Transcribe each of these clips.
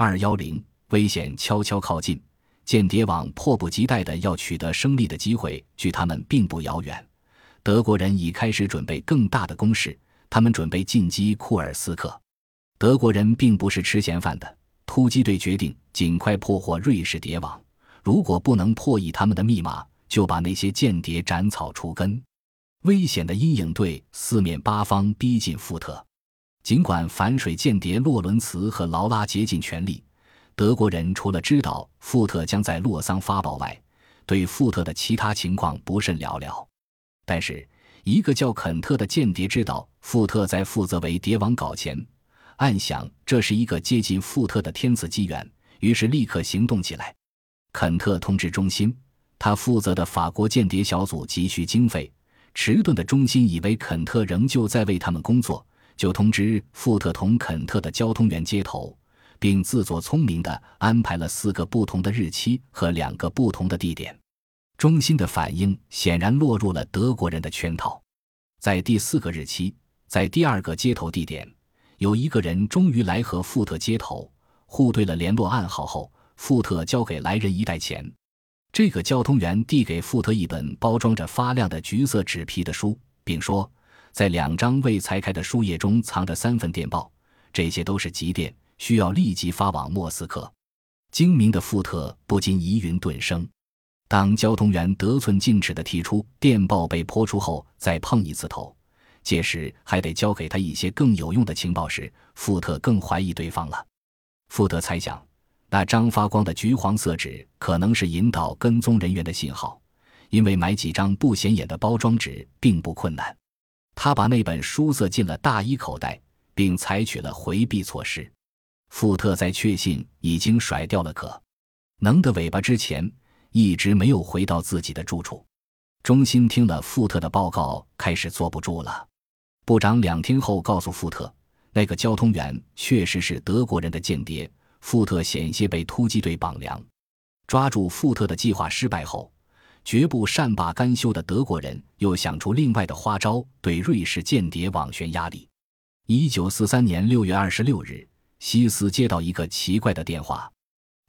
二幺零，危险悄悄靠近，间谍网迫不及待的要取得胜利的机会，距他们并不遥远。德国人已开始准备更大的攻势，他们准备进击库尔斯克。德国人并不是吃闲饭的，突击队决定尽快破获瑞士谍网。如果不能破译他们的密码，就把那些间谍斩草除根。危险的阴影队四面八方逼近富特，尽管反水间谍洛伦茨和劳拉竭尽全力，德国人除了知道富特将在洛桑发报外，对富特的其他情况不甚了了。但是，一个叫肯特的间谍知道富特在负责为谍网搞钱，暗想这是一个接近富特的天赐机缘，于是立刻行动起来。肯特通知中心，他负责的法国间谍小组急需经费。迟钝的中心以为肯特仍旧在为他们工作，就通知富特同肯特的交通员接头，并自作聪明地安排了四个不同的日期和两个不同的地点。中心的反应显然落入了德国人的圈套。在第四个日期，在第二个接头地点，有一个人终于来和富特接头，互对了联络暗号后，富特交给来人一袋钱。这个交通员递给富特一本包装着发亮的橘色纸皮的书，并说，在两张未裁开的书页中藏着三份电报，这些都是急电，需要立即发往莫斯科。精明的富特不禁疑云顿生。当交通员得寸进尺地提出电报被泼出后再碰一次头，届时还得交给他一些更有用的情报时，富特更怀疑对方了。富特猜想。那张发光的橘黄色纸可能是引导跟踪人员的信号，因为买几张不显眼的包装纸并不困难。他把那本书塞进了大衣口袋，并采取了回避措施。富特在确信已经甩掉了可能的尾巴之前，一直没有回到自己的住处。中心听了富特的报告，开始坐不住了。部长两天后告诉富特，那个交通员确实是德国人的间谍。富特险些被突击队绑梁，抓住富特的计划失败后，绝不善罢甘休的德国人又想出另外的花招，对瑞士间谍网悬压力。一九四三年六月二十六日，西斯接到一个奇怪的电话，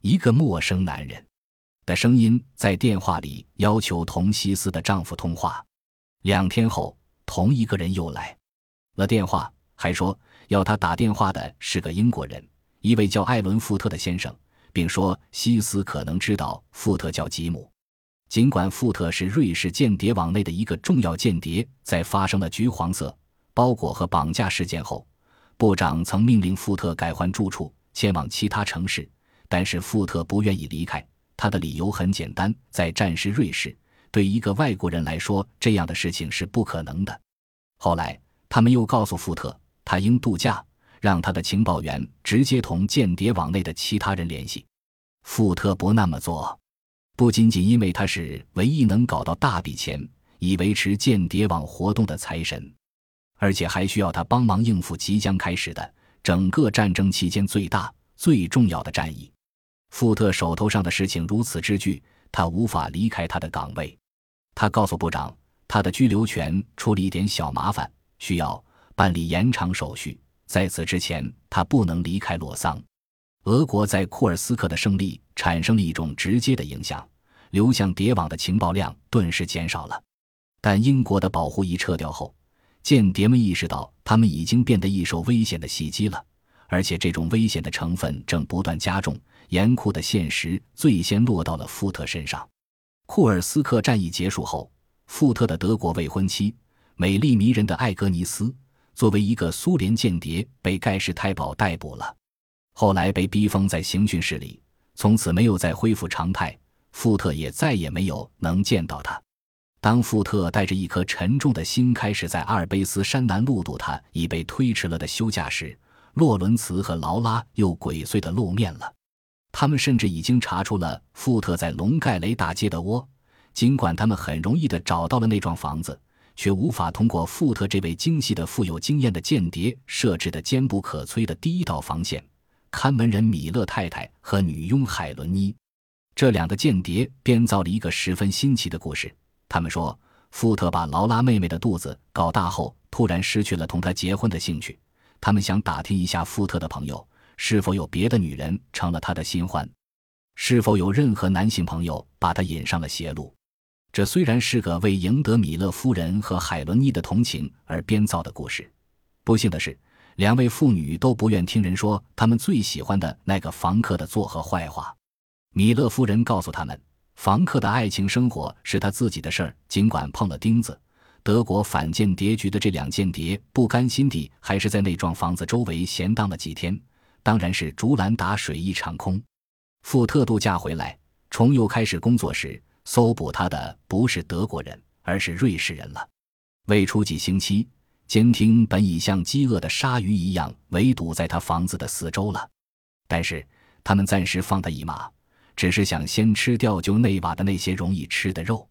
一个陌生男人的声音在电话里要求同西斯的丈夫通话。两天后，同一个人又来了电话，还说要他打电话的是个英国人。一位叫艾伦·富特的先生，并说西斯可能知道富特叫吉姆。尽管富特是瑞士间谍网内的一个重要间谍，在发生了橘黄色包裹和绑架事件后，部长曾命令富特改换住处，前往其他城市。但是富特不愿意离开，他的理由很简单：在战时瑞士，对一个外国人来说，这样的事情是不可能的。后来，他们又告诉富特，他应度假。让他的情报员直接同间谍网内的其他人联系。富特不那么做，不仅仅因为他是唯一能搞到大笔钱以维持间谍网活动的财神，而且还需要他帮忙应付即将开始的整个战争期间最大、最重要的战役。富特手头上的事情如此之巨，他无法离开他的岗位。他告诉部长，他的居留权出了一点小麻烦，需要办理延长手续。在此之前，他不能离开洛桑。俄国在库尔斯克的胜利产生了一种直接的影响，流向谍网的情报量顿时减少了。但英国的保护一撤掉后，间谍们意识到他们已经变得易受危险的袭击了，而且这种危险的成分正不断加重。严酷的现实最先落到了富特身上。库尔斯克战役结束后，富特的德国未婚妻、美丽迷人的艾格尼斯。作为一个苏联间谍，被盖世太保逮捕了，后来被逼封在刑讯室里，从此没有再恢复常态。富特也再也没有能见到他。当富特带着一颗沉重的心开始在阿尔卑斯山南路堵他已被推迟了的休假时，洛伦茨和劳拉又鬼祟的露面了。他们甚至已经查出了富特在龙盖雷大街的窝，尽管他们很容易的找到了那幢房子。却无法通过富特这位精细的、富有经验的间谍设置的坚不可摧的第一道防线——看门人米勒太太和女佣海伦妮。这两个间谍编造了一个十分新奇的故事。他们说，富特把劳拉妹妹的肚子搞大后，突然失去了同她结婚的兴趣。他们想打听一下富特的朋友是否有别的女人成了他的新欢？是否有任何男性朋友把他引上了邪路？这虽然是个为赢得米勒夫人和海伦妮的同情而编造的故事，不幸的是，两位妇女都不愿听人说他们最喜欢的那个房客的作和坏话。米勒夫人告诉他们，房客的爱情生活是他自己的事儿，尽管碰了钉子。德国反间谍局的这两间谍不甘心地还是在那幢房子周围闲荡了几天，当然是竹篮打水一场空。富特度假回来，重又开始工作时。搜捕他的不是德国人，而是瑞士人了。未出几星期，监听本已像饥饿的鲨鱼一样围堵在他房子的四周了。但是他们暂时放他一马，只是想先吃掉就内瓦的那些容易吃的肉。